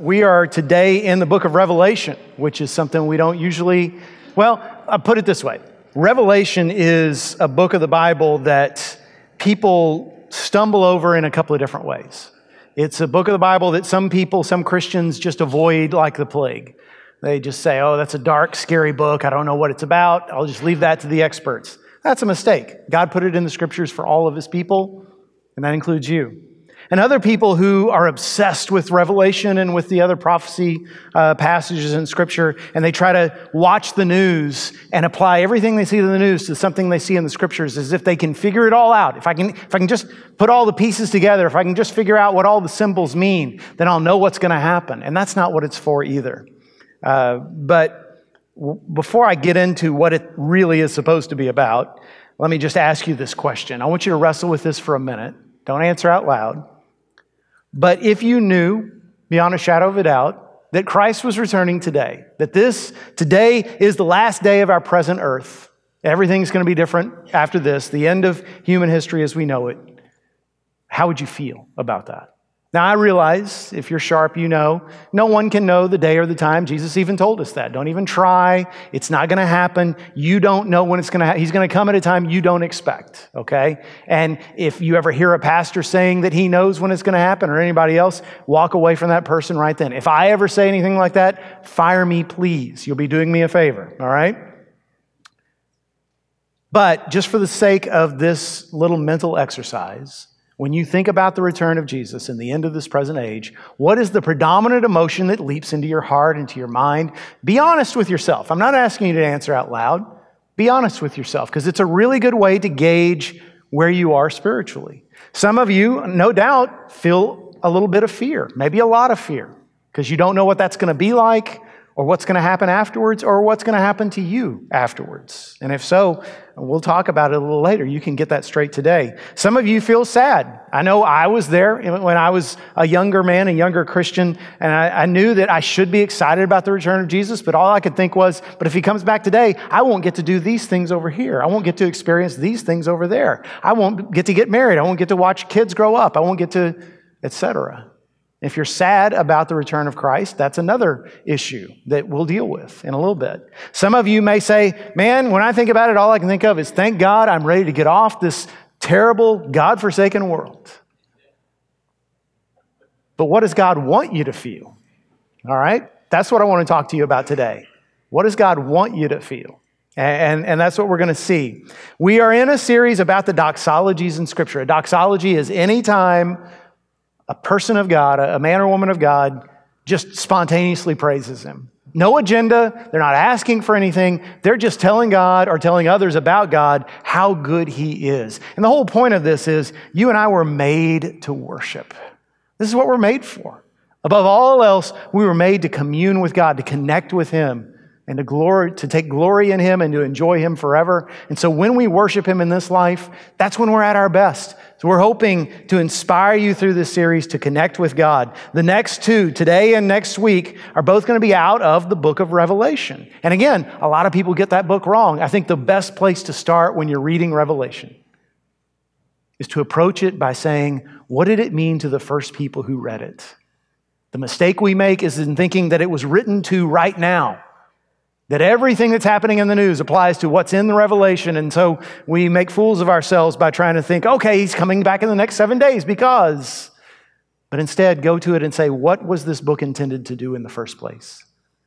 We are today in the book of Revelation, which is something we don't usually, well, I'll put it this way Revelation is a book of the Bible that people stumble over in a couple of different ways. It's a book of the Bible that some people, some Christians just avoid like the plague. They just say, oh, that's a dark, scary book. I don't know what it's about. I'll just leave that to the experts. That's a mistake. God put it in the scriptures for all of his people, and that includes you and other people who are obsessed with Revelation and with the other prophecy uh, passages in Scripture, and they try to watch the news and apply everything they see in the news to something they see in the Scriptures as if they can figure it all out. If I can, if I can just put all the pieces together, if I can just figure out what all the symbols mean, then I'll know what's going to happen. And that's not what it's for either. Uh, but w- before I get into what it really is supposed to be about, let me just ask you this question. I want you to wrestle with this for a minute. Don't answer out loud. But if you knew beyond a shadow of a doubt that Christ was returning today, that this today is the last day of our present earth, everything's going to be different after this, the end of human history as we know it, how would you feel about that? Now, I realize if you're sharp, you know, no one can know the day or the time. Jesus even told us that. Don't even try. It's not going to happen. You don't know when it's going to happen. He's going to come at a time you don't expect, okay? And if you ever hear a pastor saying that he knows when it's going to happen or anybody else, walk away from that person right then. If I ever say anything like that, fire me, please. You'll be doing me a favor, all right? But just for the sake of this little mental exercise, when you think about the return of Jesus and the end of this present age, what is the predominant emotion that leaps into your heart, into your mind? Be honest with yourself. I'm not asking you to answer out loud. Be honest with yourself because it's a really good way to gauge where you are spiritually. Some of you, no doubt, feel a little bit of fear, maybe a lot of fear, because you don't know what that's going to be like or what's going to happen afterwards, or what's going to happen to you afterwards. And if so, we'll talk about it a little later. You can get that straight today. Some of you feel sad. I know I was there when I was a younger man, a younger Christian, and I, I knew that I should be excited about the return of Jesus, but all I could think was, but if he comes back today, I won't get to do these things over here. I won't get to experience these things over there. I won't get to get married. I won't get to watch kids grow up. I won't get to, etc. If you're sad about the return of Christ, that's another issue that we'll deal with in a little bit. Some of you may say, Man, when I think about it, all I can think of is thank God I'm ready to get off this terrible, God forsaken world. But what does God want you to feel? All right? That's what I want to talk to you about today. What does God want you to feel? And, and, that's what we're going to see. We are in a series about the doxologies in Scripture. A doxology is any time a person of God, a man or woman of God, just spontaneously praises him. No agenda. They're not asking for anything. They're just telling God or telling others about God how good He is. And the whole point of this is you and I were made to worship. This is what we're made for. Above all else, we were made to commune with God, to connect with Him, and to glory, to take glory in Him and to enjoy Him forever. And so when we worship Him in this life, that's when we're at our best. So we're hoping to inspire you through this series to connect with God. The next two, today and next week, are both going to be out of the book of Revelation. And again, a lot of people get that book wrong. I think the best place to start when you're reading Revelation is to approach it by saying, what did it mean to the first people who read it? The mistake we make is in thinking that it was written to right now that everything that's happening in the news applies to what's in the revelation. And so we make fools of ourselves by trying to think, okay, he's coming back in the next seven days because. But instead, go to it and say, what was this book intended to do in the first place?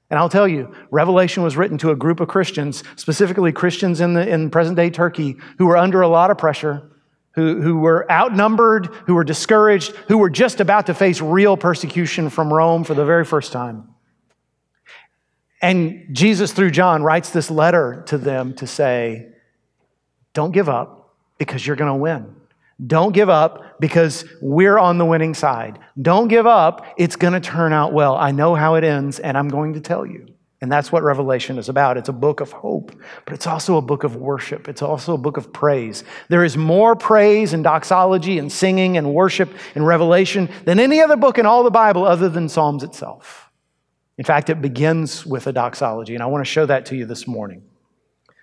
And I'll tell you, Revelation was written to a group of Christians, specifically Christians in, the, in present day Turkey, who were under a lot of pressure, who, who were outnumbered, who were discouraged, who were just about to face real persecution from Rome for the very first time. And Jesus, through John, writes this letter to them to say, Don't give up because you're going to win. Don't give up because we're on the winning side. Don't give up. It's going to turn out well. I know how it ends, and I'm going to tell you. And that's what Revelation is about. It's a book of hope, but it's also a book of worship. It's also a book of praise. There is more praise and doxology and singing and worship in Revelation than any other book in all the Bible other than Psalms itself. In fact, it begins with a doxology, and I want to show that to you this morning.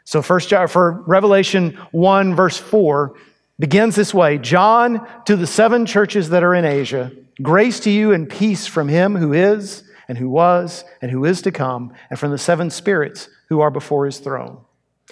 So, first, for Revelation 1, verse 4, begins this way John to the seven churches that are in Asia, Grace to you and peace from him who is, and who was, and who is to come, and from the seven spirits who are before his throne.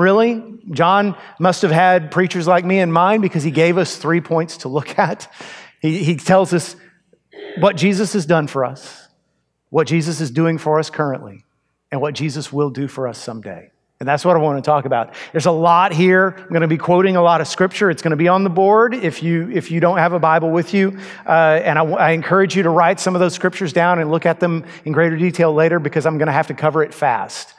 really. John must have had preachers like me in mind because he gave us three points to look at. He, he tells us what Jesus has done for us, what Jesus is doing for us currently, and what Jesus will do for us someday. And that's what I want to talk about. There's a lot here. I'm going to be quoting a lot of scripture. It's going to be on the board if you, if you don't have a Bible with you. Uh, and I, I encourage you to write some of those scriptures down and look at them in greater detail later because I'm going to have to cover it fast.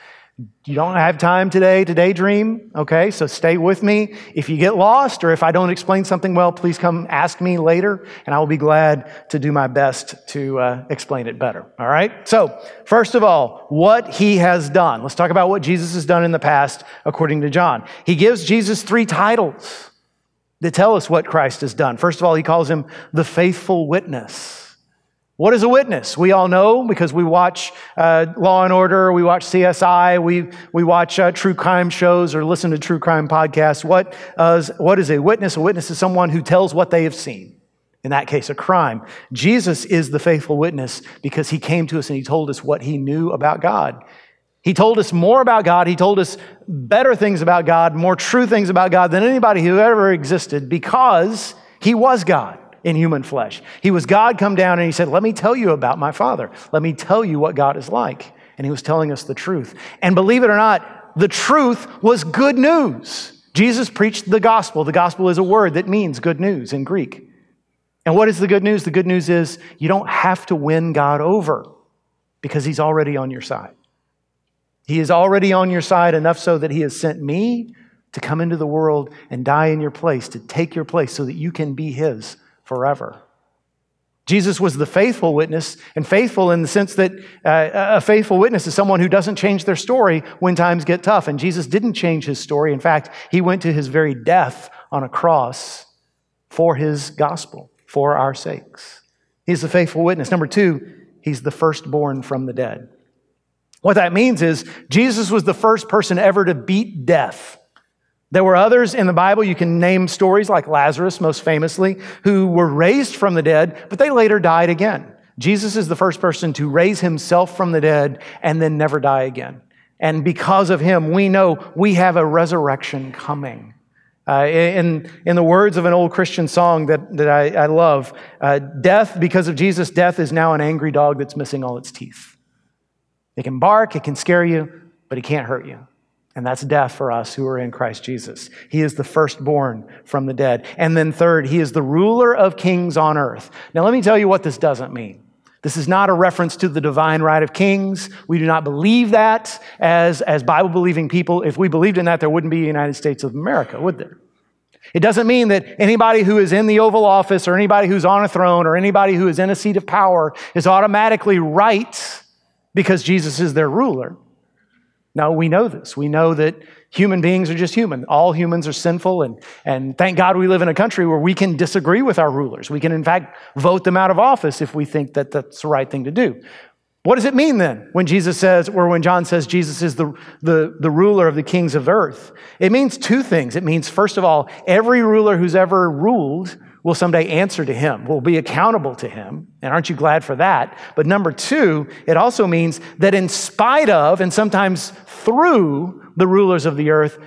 You don't have time today to daydream, okay? So stay with me. If you get lost or if I don't explain something well, please come ask me later, and I will be glad to do my best to uh, explain it better, all right? So, first of all, what he has done. Let's talk about what Jesus has done in the past according to John. He gives Jesus three titles that tell us what Christ has done. First of all, he calls him the faithful witness. What is a witness? We all know because we watch uh, Law and Order, we watch CSI, we, we watch uh, true crime shows or listen to true crime podcasts. What, uh, what is a witness? A witness is someone who tells what they have seen. In that case, a crime. Jesus is the faithful witness because he came to us and he told us what he knew about God. He told us more about God. He told us better things about God, more true things about God than anybody who ever existed because he was God in human flesh. He was God come down and he said, Let me tell you about my Father. Let me tell you what God is like. And he was telling us the truth. And believe it or not, the truth was good news. Jesus preached the gospel. The gospel is a word that means good news in Greek. And what is the good news? The good news is you don't have to win God over because he's already on your side. He is already on your side enough so that he has sent me to come into the world and die in your place, to take your place so that you can be his forever. Jesus was the faithful witness, and faithful in the sense that uh, a faithful witness is someone who doesn't change their story when times get tough. And Jesus didn't change his story. In fact, he went to his very death on a cross for his gospel, for our sakes. He's the faithful witness. Number two, he's the firstborn from the dead. What that means is Jesus was the first person ever to beat death. There were others in the Bible, you can name stories like Lazarus, most famously, who were raised from the dead, but they later died again. Jesus is the first person to raise himself from the dead and then never die again. And because of him, we know we have a resurrection coming. Uh, in, in the words of an old Christian song that, that I, I love, uh, death, because of Jesus, death is now an angry dog that's missing all its teeth. It can bark, it can scare you, but it can't hurt you. And that's death for us who are in Christ Jesus. He is the firstborn from the dead. And then, third, he is the ruler of kings on earth. Now, let me tell you what this doesn't mean. This is not a reference to the divine right of kings. We do not believe that as, as Bible believing people. If we believed in that, there wouldn't be a United States of America, would there? It doesn't mean that anybody who is in the Oval Office or anybody who's on a throne or anybody who is in a seat of power is automatically right because Jesus is their ruler. No, we know this. We know that human beings are just human. All humans are sinful, and, and thank God we live in a country where we can disagree with our rulers. We can, in fact, vote them out of office if we think that that's the right thing to do. What does it mean then when Jesus says, or when John says Jesus is the, the, the ruler of the kings of earth? It means two things. It means, first of all, every ruler who's ever ruled will someday answer to him, will be accountable to him. And aren't you glad for that? But number two, it also means that in spite of, and sometimes through the rulers of the earth,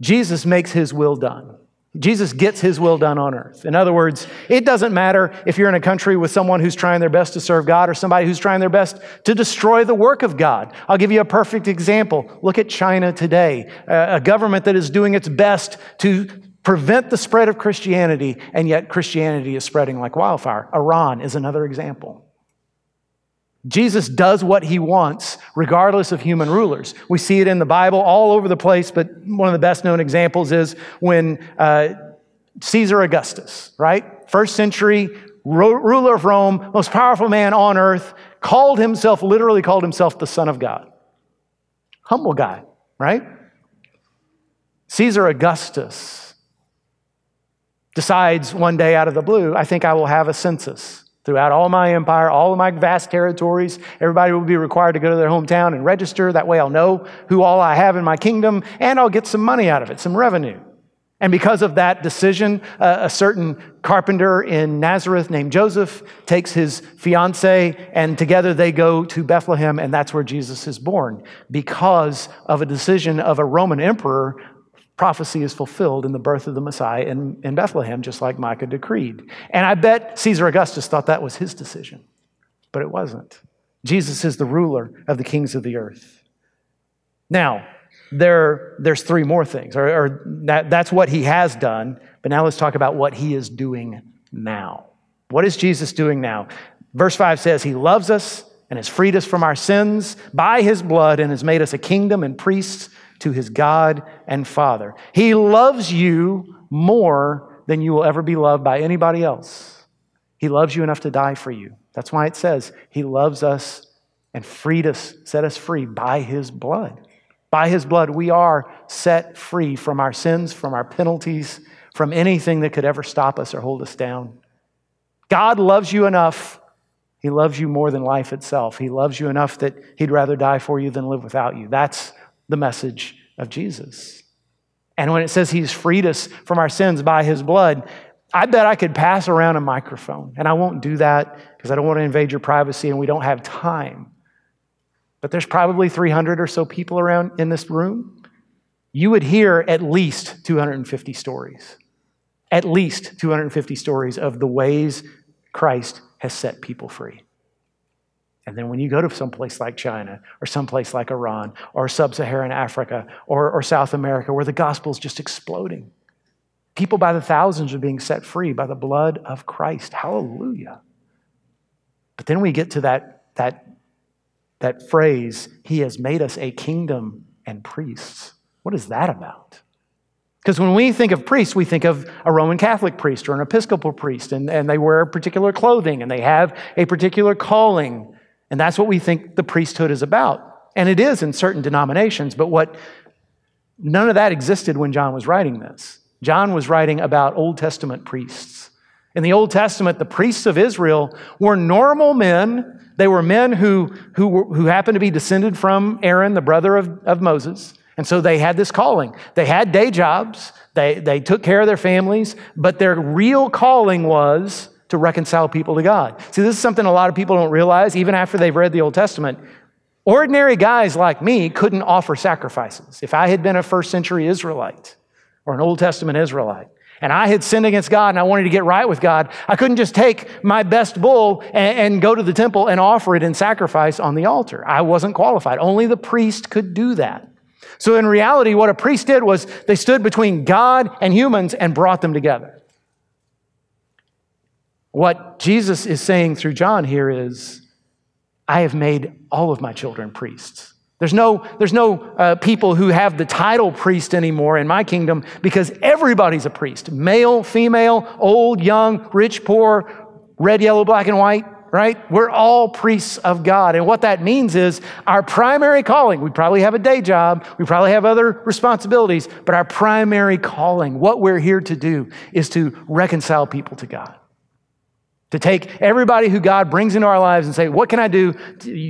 Jesus makes his will done. Jesus gets his will done on earth. In other words, it doesn't matter if you're in a country with someone who's trying their best to serve God or somebody who's trying their best to destroy the work of God. I'll give you a perfect example. Look at China today, a government that is doing its best to prevent the spread of Christianity, and yet Christianity is spreading like wildfire. Iran is another example. Jesus does what he wants, regardless of human rulers. We see it in the Bible all over the place, but one of the best known examples is when uh, Caesar Augustus, right? First century ro- ruler of Rome, most powerful man on earth, called himself, literally called himself the Son of God. Humble guy, right? Caesar Augustus decides one day out of the blue, I think I will have a census throughout all my empire, all of my vast territories. Everybody will be required to go to their hometown and register. That way I'll know who all I have in my kingdom and I'll get some money out of it, some revenue. And because of that decision, uh, a certain carpenter in Nazareth named Joseph takes his fiancee, and together they go to Bethlehem, and that's where Jesus is born. Because of a decision of a Roman emperor, prophecy is fulfilled in the birth of the Messiah in, in Bethlehem, just like Micah decreed. And I bet Caesar Augustus thought that was his decision, but it wasn't. Jesus is the ruler of the kings of the earth. Now, there, there's three more things, or, or that, that's what he has done. But now let's talk about what he is doing now. What is Jesus doing now? Verse 5 says, He loves us and has freed us from our sins by his blood and has made us a kingdom and priests to his God and Father. He loves you more than you will ever be loved by anybody else. He loves you enough to die for you. That's why it says he loves us and freed us, set us free by his blood. By his blood, we are set free from our sins, from our penalties, from anything that could ever stop us or hold us down. God loves you enough. He loves you more than life itself. He loves you enough that he'd rather die for you than live without you. That's the message of Jesus. And when it says he's freed us from our sins by his blood, I bet I could pass around a microphone. And I won't do that because I don't want to invade your privacy and we don't have time but there's probably 300 or so people around in this room, you would hear at least 250 stories. At least 250 stories of the ways Christ has set people free. And then when you go to some place like China or some place like Iran or sub Saharan Africa or, or South America where the gospel is just exploding, people by the thousands are being set free by the blood of Christ. Hallelujah. But then we get to that, that that phrase, He has made us a kingdom and priests. What is that about? Because when we think of priests, we think of a Roman Catholic priest or an Episcopal priest, and, and they wear particular clothing and they have a particular calling. And that's what we think the priesthood is about. And it is in certain denominations, but what none of that existed when John was writing this. John was writing about Old Testament priests. In the Old Testament, the priests of Israel were normal men they were men who, who, who happened to be descended from Aaron, the brother of, of Moses. And so they had this calling. They had day jobs, they, they took care of their families, but their real calling was to reconcile people to God. See, this is something a lot of people don't realize, even after they've read the Old Testament. Ordinary guys like me couldn't offer sacrifices. If I had been a first century Israelite or an Old Testament Israelite, and I had sinned against God and I wanted to get right with God, I couldn't just take my best bull and, and, go to the temple and offer it in sacrifice on the altar. I wasn't qualified. Only the priest could do that. So in reality, what a priest did was they stood between God and humans and brought them together. What Jesus is saying through John here is, I have made all of my children priests. There's no, there's no uh, people who have the title priest anymore in my kingdom because everybody's a priest male, female, old, young, rich, poor, red, yellow, black, and white, right? We're all priests of God. And what that means is our primary calling, we probably have a day job, we probably have other responsibilities, but our primary calling, what we're here to do, is to reconcile people to God. To take everybody who God brings into our lives and say, What can I do?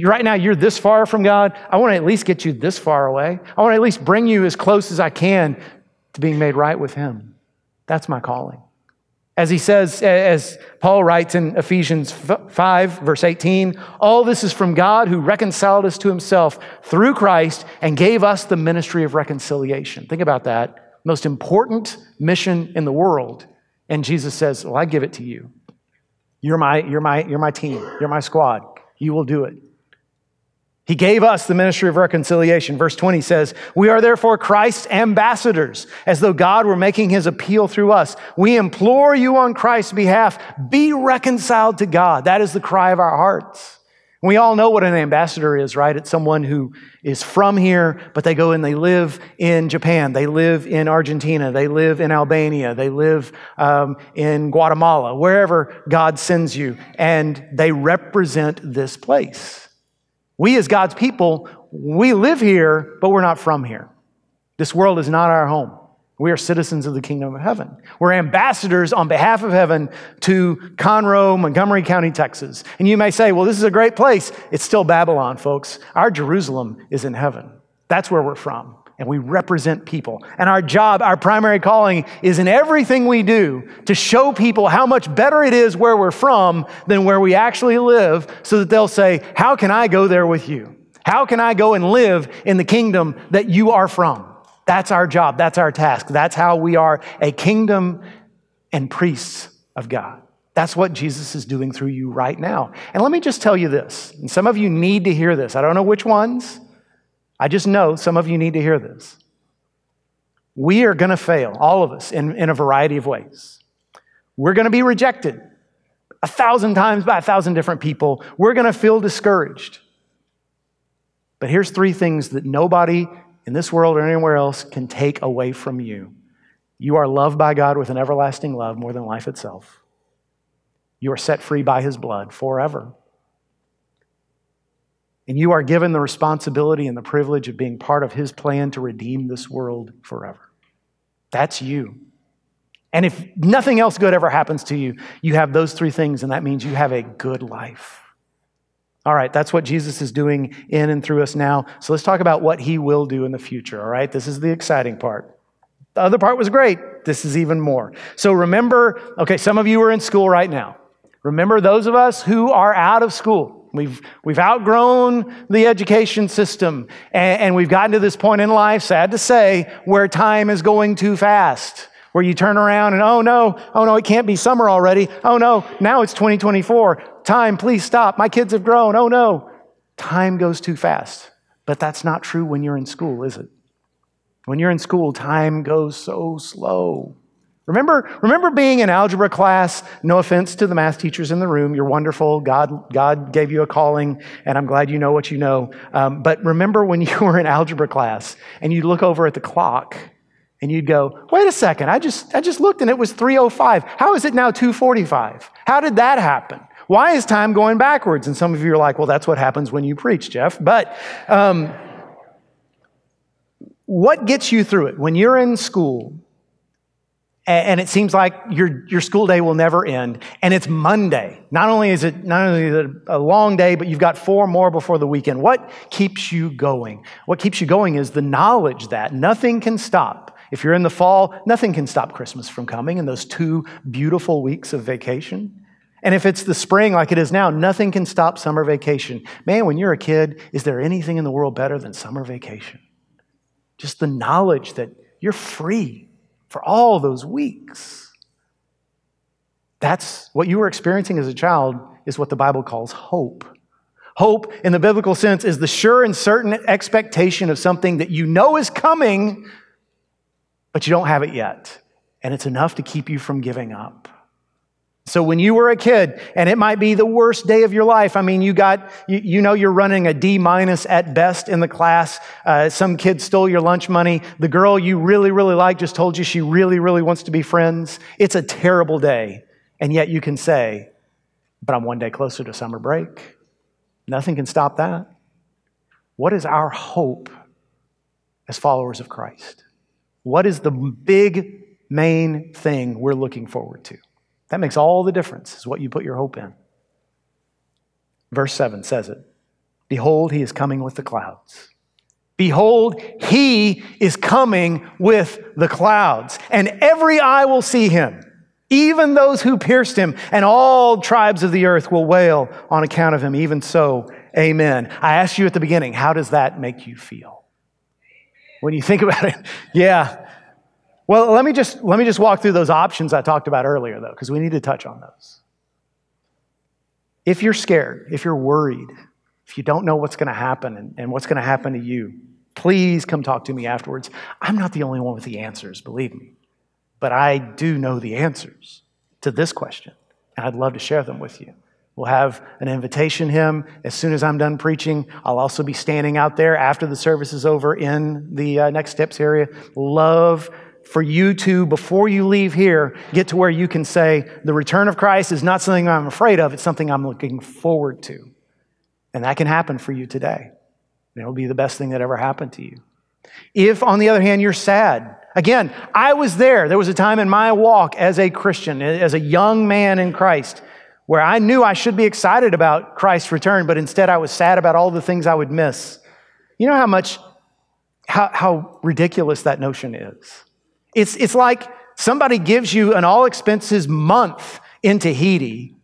Right now, you're this far from God. I want to at least get you this far away. I want to at least bring you as close as I can to being made right with Him. That's my calling. As he says, as Paul writes in Ephesians 5, verse 18, all this is from God who reconciled us to himself through Christ and gave us the ministry of reconciliation. Think about that. Most important mission in the world. And Jesus says, Well, I give it to you. You're my, you're my, you're my team. You're my squad. You will do it. He gave us the ministry of reconciliation. Verse 20 says, We are therefore Christ's ambassadors, as though God were making his appeal through us. We implore you on Christ's behalf, be reconciled to God. That is the cry of our hearts. We all know what an ambassador is, right? It's someone who is from here, but they go and they live in Japan, they live in Argentina, they live in Albania, they live um, in Guatemala, wherever God sends you, and they represent this place. We, as God's people, we live here, but we're not from here. This world is not our home. We are citizens of the kingdom of heaven. We're ambassadors on behalf of heaven to Conroe, Montgomery County, Texas. And you may say, well, this is a great place. It's still Babylon, folks. Our Jerusalem is in heaven. That's where we're from. And we represent people. And our job, our primary calling is in everything we do to show people how much better it is where we're from than where we actually live so that they'll say, How can I go there with you? How can I go and live in the kingdom that you are from? That's our job. That's our task. That's how we are a kingdom and priests of God. That's what Jesus is doing through you right now. And let me just tell you this, and some of you need to hear this. I don't know which ones. I just know some of you need to hear this. We are going to fail, all of us, in, in a variety of ways. We're going to be rejected a thousand times by a thousand different people. We're going to feel discouraged. But here's three things that nobody in this world or anywhere else can take away from you. You are loved by God with an everlasting love more than life itself. You are set free by his blood forever. And you are given the responsibility and the privilege of being part of his plan to redeem this world forever. That's you. And if nothing else good ever happens to you, you have those three things, and that means you have a good life. All right, that's what Jesus is doing in and through us now. So let's talk about what he will do in the future. All right, this is the exciting part. The other part was great. This is even more. So remember, okay, some of you are in school right now. Remember those of us who are out of school. We've, we've outgrown the education system and, and we've gotten to this point in life, sad to say, where time is going too fast where you turn around and, oh no, oh no, it can't be summer already. Oh no, now it's 2024. Time, please stop. My kids have grown. Oh no. Time goes too fast. But that's not true when you're in school, is it? When you're in school, time goes so slow. Remember, remember being in algebra class? No offense to the math teachers in the room. You're wonderful. God, God gave you a calling, and I'm glad you know what you know. Um, but remember when you were in algebra class and you look over at the clock and you'd go, wait a second, I just, I just looked and it was 305. How is it now 245? How did that happen? Why is time going backwards? And some of you are like, well, that's what happens when you preach, Jeff. But um, what gets you through it? When you're in school and it seems like your, your school day will never end, and it's Monday. Not only is it not only is it a long day, but you've got four more before the weekend. What keeps you going? What keeps you going is the knowledge that nothing can stop if you're in the fall, nothing can stop Christmas from coming in those two beautiful weeks of vacation. And if it's the spring like it is now, nothing can stop summer vacation. Man, when you're a kid, is there anything in the world better than summer vacation? Just the knowledge that you're free for all those weeks. That's what you were experiencing as a child, is what the Bible calls hope. Hope, in the biblical sense, is the sure and certain expectation of something that you know is coming, but you don't have it yet. And it's enough to keep you from giving up. So when you were a kid, and it might be the worst day of your life, I mean, you got, you, you know, you're running a D minus at best in the class. Uh, some kid stole your lunch money. The girl you really, really like just told you she really, really wants to be friends. It's a terrible day. And yet you can say, but I'm one day closer to summer break. Nothing can stop that. What is our hope as followers of Christ? What is the big main thing we're looking forward to? That makes all the difference, is what you put your hope in. Verse 7 says it Behold, he is coming with the clouds. Behold, he is coming with the clouds, and every eye will see him, even those who pierced him, and all tribes of the earth will wail on account of him. Even so, amen. I asked you at the beginning, how does that make you feel? When you think about it. Yeah. Well, let me just let me just walk through those options I talked about earlier though because we need to touch on those. If you're scared, if you're worried, if you don't know what's going to happen and, and what's going to happen to you, please come talk to me afterwards. I'm not the only one with the answers, believe me. But I do know the answers to this question, and I'd love to share them with you. We'll have an invitation hymn. As soon as I'm done preaching, I'll also be standing out there after the service is over in the uh, next steps area. Love for you to, before you leave here, get to where you can say, the return of Christ is not something I'm afraid of, it's something I'm looking forward to. And that can happen for you today. And It'll be the best thing that ever happened to you. If, on the other hand, you're sad, again, I was there. There was a time in my walk as a Christian, as a young man in Christ, where I knew I should be excited about Christ's return, but instead I was sad about all the things I would miss. You know how much, how, how ridiculous that notion is? It's, it's like somebody gives you an all expenses month in Tahiti,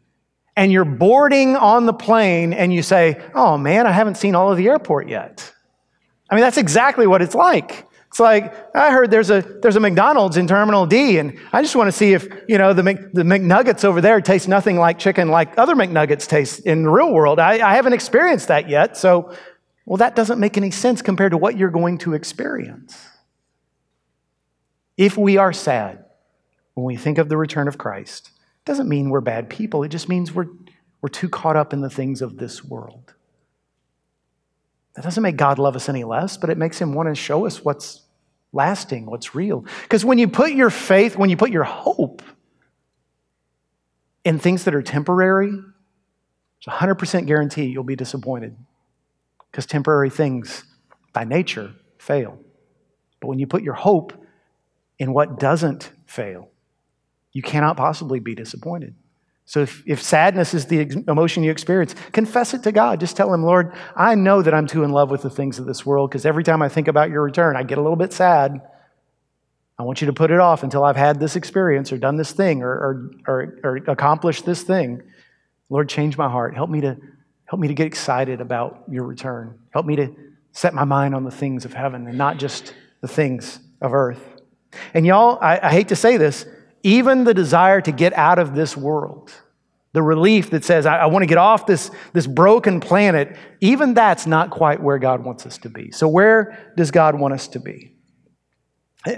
and you're boarding on the plane and you say, Oh man, I haven't seen all of the airport yet. I mean, that's exactly what it's like. It's like, I heard there's a, there's a McDonald's in Terminal D, and I just want to see if, you know, the, Mc, the McNuggets over there taste nothing like chicken like other McNuggets taste in the real world. I, I haven't experienced that yet. So, well, that doesn't make any sense compared to what you're going to experience. If we are sad when we think of the return of Christ, it doesn't mean we're bad people. It just means we're, we're too caught up in the things of this world. That doesn't make God love us any less, but it makes him want to show us what's lasting, what's real. Because when you put your faith, when you put your hope in things that are temporary, it's a 100% guarantee you'll be disappointed. Because temporary things, by nature, fail. But when you put your hope in what doesn't fail, you cannot possibly be disappointed. So if, if sadness is the emotion you experience, confess it to God. Just tell Him, Lord, I know that I'm too in love with the things of this world because every time I think about your return, I get a little bit sad. I want you to put it off until I've had this experience or done this thing or, or, or, or accomplished this thing. Lord, change my heart. Help me, to, help me to get excited about your return. Help me to set my mind on the things of heaven and not just the things of earth. And y'all, I, I hate to say this, even the desire to get out of this world, the relief that says, I, I want to get off this, this broken planet, even that's not quite where God wants us to be. So, where does God want us to be?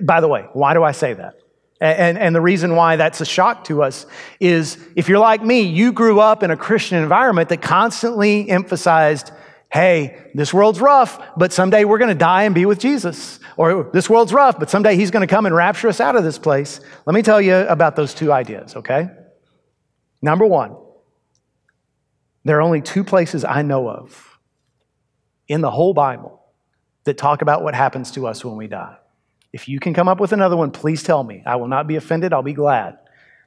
By the way, why do I say that? And, and, the reason why that's a shock to us is if you're like me, you grew up in a Christian environment that constantly emphasized hey, this world's rough, but someday we're going to die and be with Jesus. Or this world's rough, but someday he's going to come and rapture us out of this place. Let me tell you about those two ideas, okay? Number one, there are only two places I know of in the whole Bible that talk about what happens to us when we die. If you can come up with another one, please tell me. I will not be offended, I'll be glad.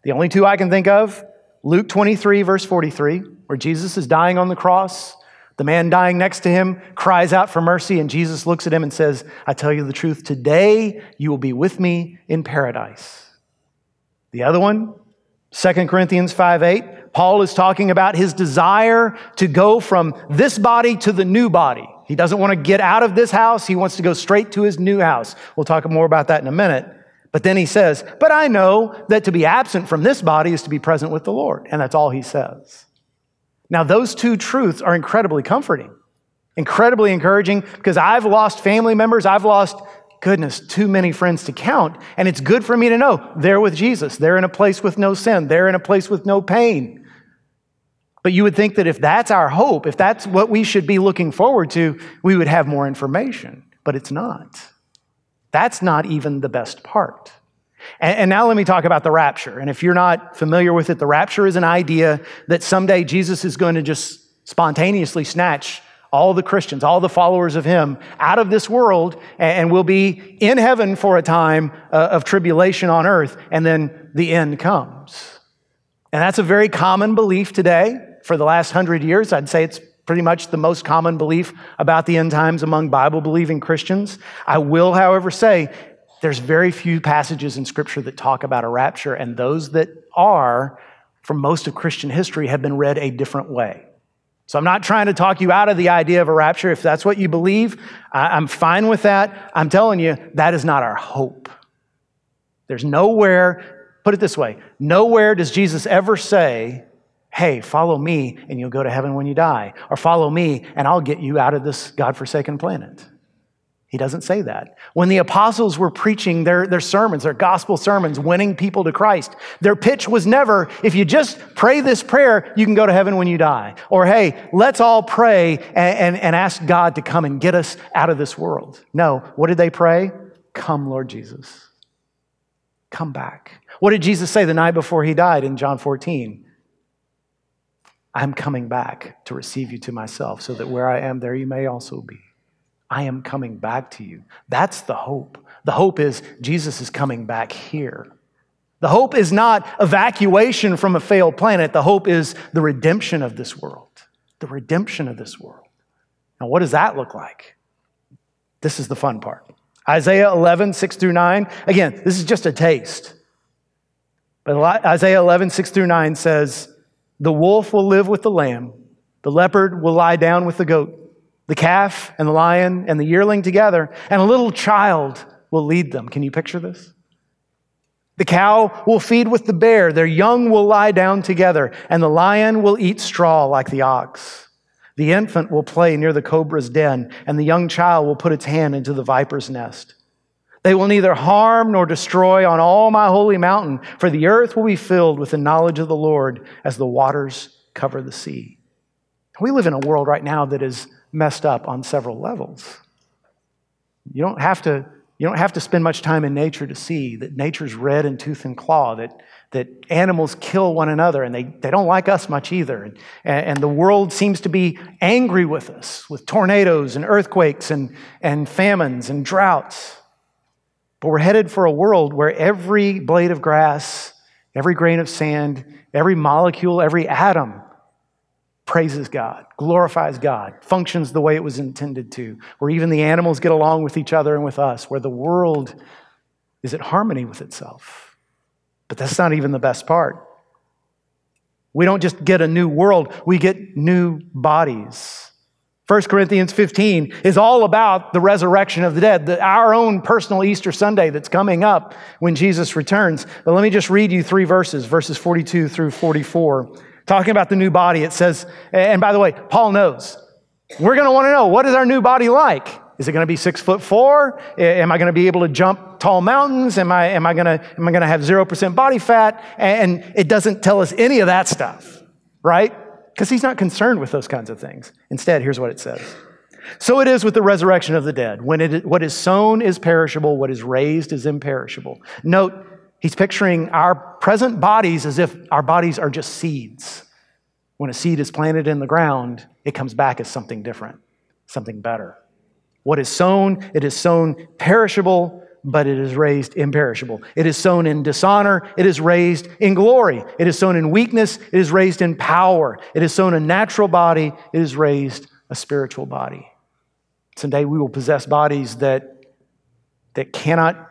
The only two I can think of Luke 23, verse 43, where Jesus is dying on the cross the man dying next to him cries out for mercy, and Jesus looks at him and says, I tell you the truth, today you will be with me in paradise. The other one, 2 Corinthians 5 8, Paul is talking about his desire to go from this body to the new body. He doesn't want to get out of this house, he wants to go straight to his new house. We'll talk more about that in a minute. But then he says, But I know that to be absent from this body is to be present with the Lord. And that's all he says. Now, those two truths are incredibly comforting, incredibly encouraging because I've lost family members. I've lost, goodness, too many friends to count. And it's good for me to know they're with Jesus. They're in a place with no sin. They're in a place with no pain. But you would think that if that's our hope, if that's what we should be looking forward to, we would have more information. But it's not. That's not even the best part. And, and, now let me talk about the rapture. And if you're not familiar with it, the rapture is an idea that someday Jesus is going to just spontaneously snatch all the Christians, all the followers of him out of this world, and, we'll be in heaven for a time uh, of tribulation on earth, and then the end comes. And that's a very common belief today. For the last hundred years, I'd say it's pretty much the most common belief about the end times among Bible believing Christians. I will, however, say there's very few passages in Scripture that talk about a rapture, and those that are, from most of Christian history, have been read a different way. So I'm not trying to talk you out of the idea of a rapture. If that's what you believe, I'm fine with that. I'm telling you, that is not our hope. There's nowhere, put it this way, nowhere does Jesus ever say, hey, follow me and you'll go to heaven when you die, or follow me and I'll get you out of this God forsaken planet. He doesn't say that. When the apostles were preaching their, their sermons, their gospel sermons, winning people to Christ, their pitch was never, if you just pray this prayer, you can go to heaven when you die. Or, hey, let's all pray and, and, and ask God to come and get us out of this world. No. What did they pray? Come, Lord Jesus. Come back. What did Jesus say the night before he died in John 14? I'm coming back to receive you to myself so that where I am, there you may also be. I am coming back to you. That's the hope. The hope is Jesus is coming back here. The hope is not evacuation from a failed planet. The hope is the redemption of this world. The redemption of this world. Now, what does that look like? This is the fun part. Isaiah 11, 6 through 9. Again, this is just a taste. But Isaiah 11, 6 through 9 says, The wolf will live with the lamb, the leopard will lie down with the goat the calf and the lion and the yearling together, and a little child will lead them. Can you picture this? The cow will feed with the bear, their young will lie down together, and the lion will eat straw like the ox. The infant will play near the cobra's den, and the young child will put its hand into the viper's nest. They will neither harm nor destroy on all my holy mountain, for the earth will be filled with the knowledge of the Lord as the waters cover the sea. We live in a world right now that is messed up on several levels. You don't have to, you don't have to spend much time in nature to see that nature's red in tooth and claw, that, that animals kill one another and they, they don't like us much either. And, and the world seems to be angry with us with tornadoes and earthquakes and, and famines and droughts. But we're headed for a world where every blade of grass, every grain of sand, every molecule, every atom praises God, glorifies God, functions the way it was intended to, where even the animals get along with each other and with us, where the world is at harmony with itself. But that's not even the best part. We don't just get a new world, we get new bodies. 1 Corinthians 15 is all about the resurrection of the dead, the, our own personal Easter Sunday that's coming up when Jesus returns. But let me just read you three verses, verses 42 through 44. Talking about the new body, it says, and by the way, Paul knows. We're going to want to know what is our new body like? Is it going to be six foot four? Am I going to be able to jump tall mountains? Am I, am I going to, am I going to have 0% body fat? And it doesn't tell us any of that stuff, right? Because he's not concerned with those kinds of things. Instead, here's what it says. So it is with the resurrection of the dead. When it, what is sown is perishable, what is raised is imperishable. Note, He's picturing our present bodies as if our bodies are just seeds. When a seed is planted in the ground, it comes back as something different, something better. What is sown, it is sown perishable, but it is raised imperishable. It is sown in dishonor, it is raised in glory. It is sown in weakness, it is raised in power. It is sown a natural body, it is raised a spiritual body. Someday we will possess bodies that, that cannot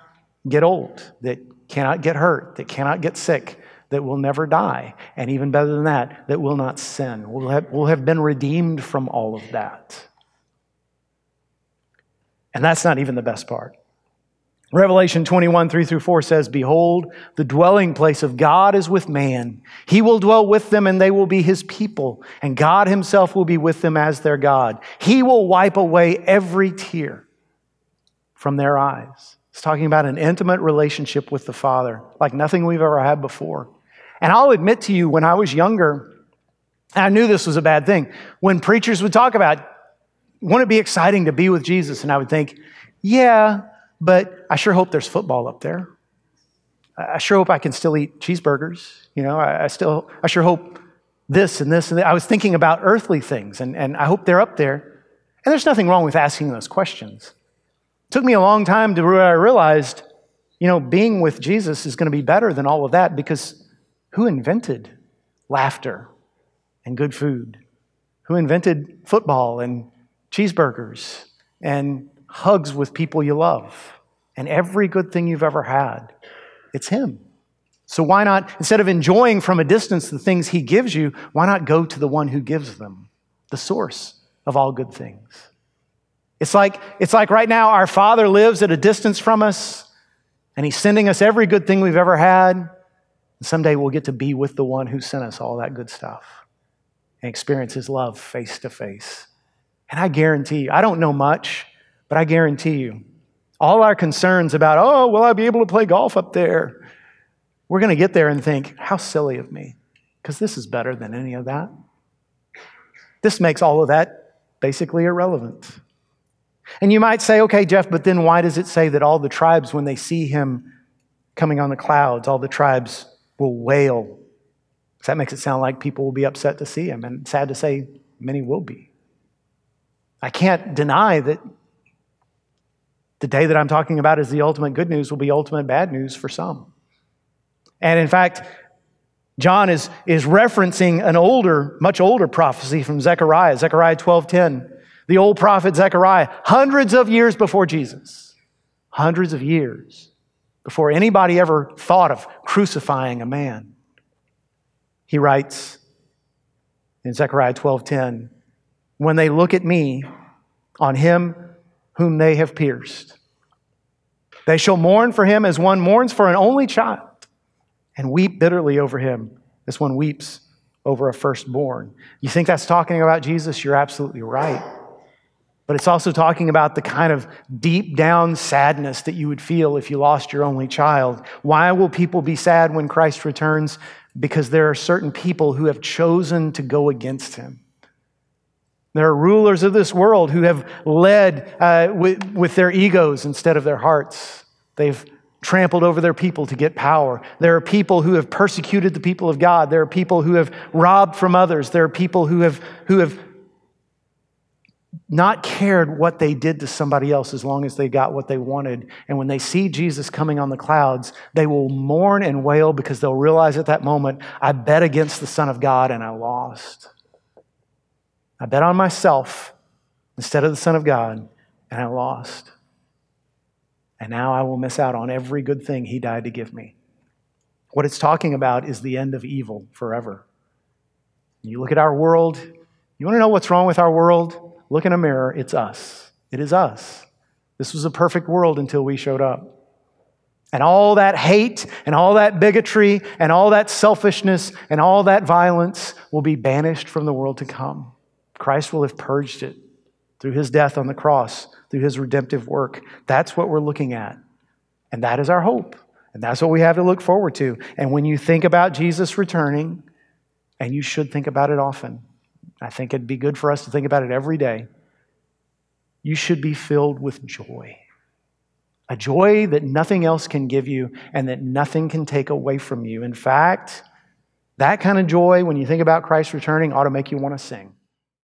get old, that cannot get hurt, that cannot get sick, that will never die, and even better than that, that will not sin. We'll have, we'll have been redeemed from all of that. And that's not even the best part. Revelation 21, 3 through 4 says, Behold, the dwelling place of God is with man. He will dwell with them, and they will be his people, and God himself will be with them as their God. He will wipe away every tear from their eyes. It's talking about an intimate relationship with the Father, like nothing we've ever had before. And I'll admit to you, when I was younger, I knew this was a bad thing. When preachers would talk about, wouldn't it be exciting to be with Jesus? And I would think, yeah, but I sure hope there's football up there. I sure hope I can still eat cheeseburgers. You know, I, I still, I sure hope this and this and that. I was thinking about earthly things, and, and I hope they're up there. And there's nothing wrong with asking those questions. It took me a long time to where I realized, you know, being with Jesus is going to be better than all of that because who invented laughter and good food? Who invented football and cheeseburgers and hugs with people you love and every good thing you've ever had? It's Him. So why not, instead of enjoying from a distance the things He gives you, why not go to the one who gives them, the source of all good things? It's like, it's like right now our Father lives at a distance from us, and He's sending us every good thing we've ever had. And someday we'll get to be with the one who sent us all that good stuff and experience His love face to face. And I guarantee you, I don't know much, But I guarantee you, all our concerns about, oh, will I be able to play golf up there? We're going to get there and think, how silly of me, because this is better than any of that. This makes all of that basically irrelevant. And you might say, okay, Jeff, but then why does it say that all the tribes, when they see him coming on the clouds, all the tribes will wail? Because that makes it sound like people will be upset to see him. And sad to say, many will be. I can't deny that the day that I'm talking about is the ultimate good news will be ultimate bad news for some. And in fact, John is, is referencing an older, much older prophecy from Zechariah, Zechariah 12:10. The old prophet Zechariah, hundreds of years before Jesus. Hundreds of years before anybody ever thought of crucifying a man. He writes in Zechariah 12:10, when they look at me, on him whom they have pierced. They shall mourn for him as one mourns for an only child and weep bitterly over him as one weeps over a firstborn. You think that's talking about Jesus? You're absolutely right. But it's also talking about the kind of deep down sadness that you would feel if you lost your only child. Why will people be sad when Christ returns? Because there are certain people who have chosen to go against him. There are rulers of this world who have led uh, with, with their egos instead of their hearts. They've trampled over their people to get power. There are people who have persecuted the people of God. There are people who have robbed from others. There are people who have, who have not cared what they did to somebody else as long as they got what they wanted. And when they see Jesus coming on the clouds, they will mourn and wail because they'll realize at that moment, I bet against the Son of God and I lost. I bet on myself instead of the Son of God, and I lost. And now I will miss out on every good thing He died to give me. What it's talking about is the end of evil forever. You look at our world, you want to know what's wrong with our world? Look in a mirror, it's us. It is us. This was a perfect world until we showed up. And all that hate and all that bigotry and all that selfishness and all that violence will be banished from the world to come. Christ will have purged it through his death on the cross, through his redemptive work. That's what we're looking at. And that is our hope. And that's what we have to look forward to. And when you think about Jesus returning, and you should think about it often, I think it'd be good for us to think about it every day. You should be filled with joy. A joy that nothing else can give you and that nothing can take away from you. In fact, that kind of joy, when you think about Christ returning, ought to make you want to sing.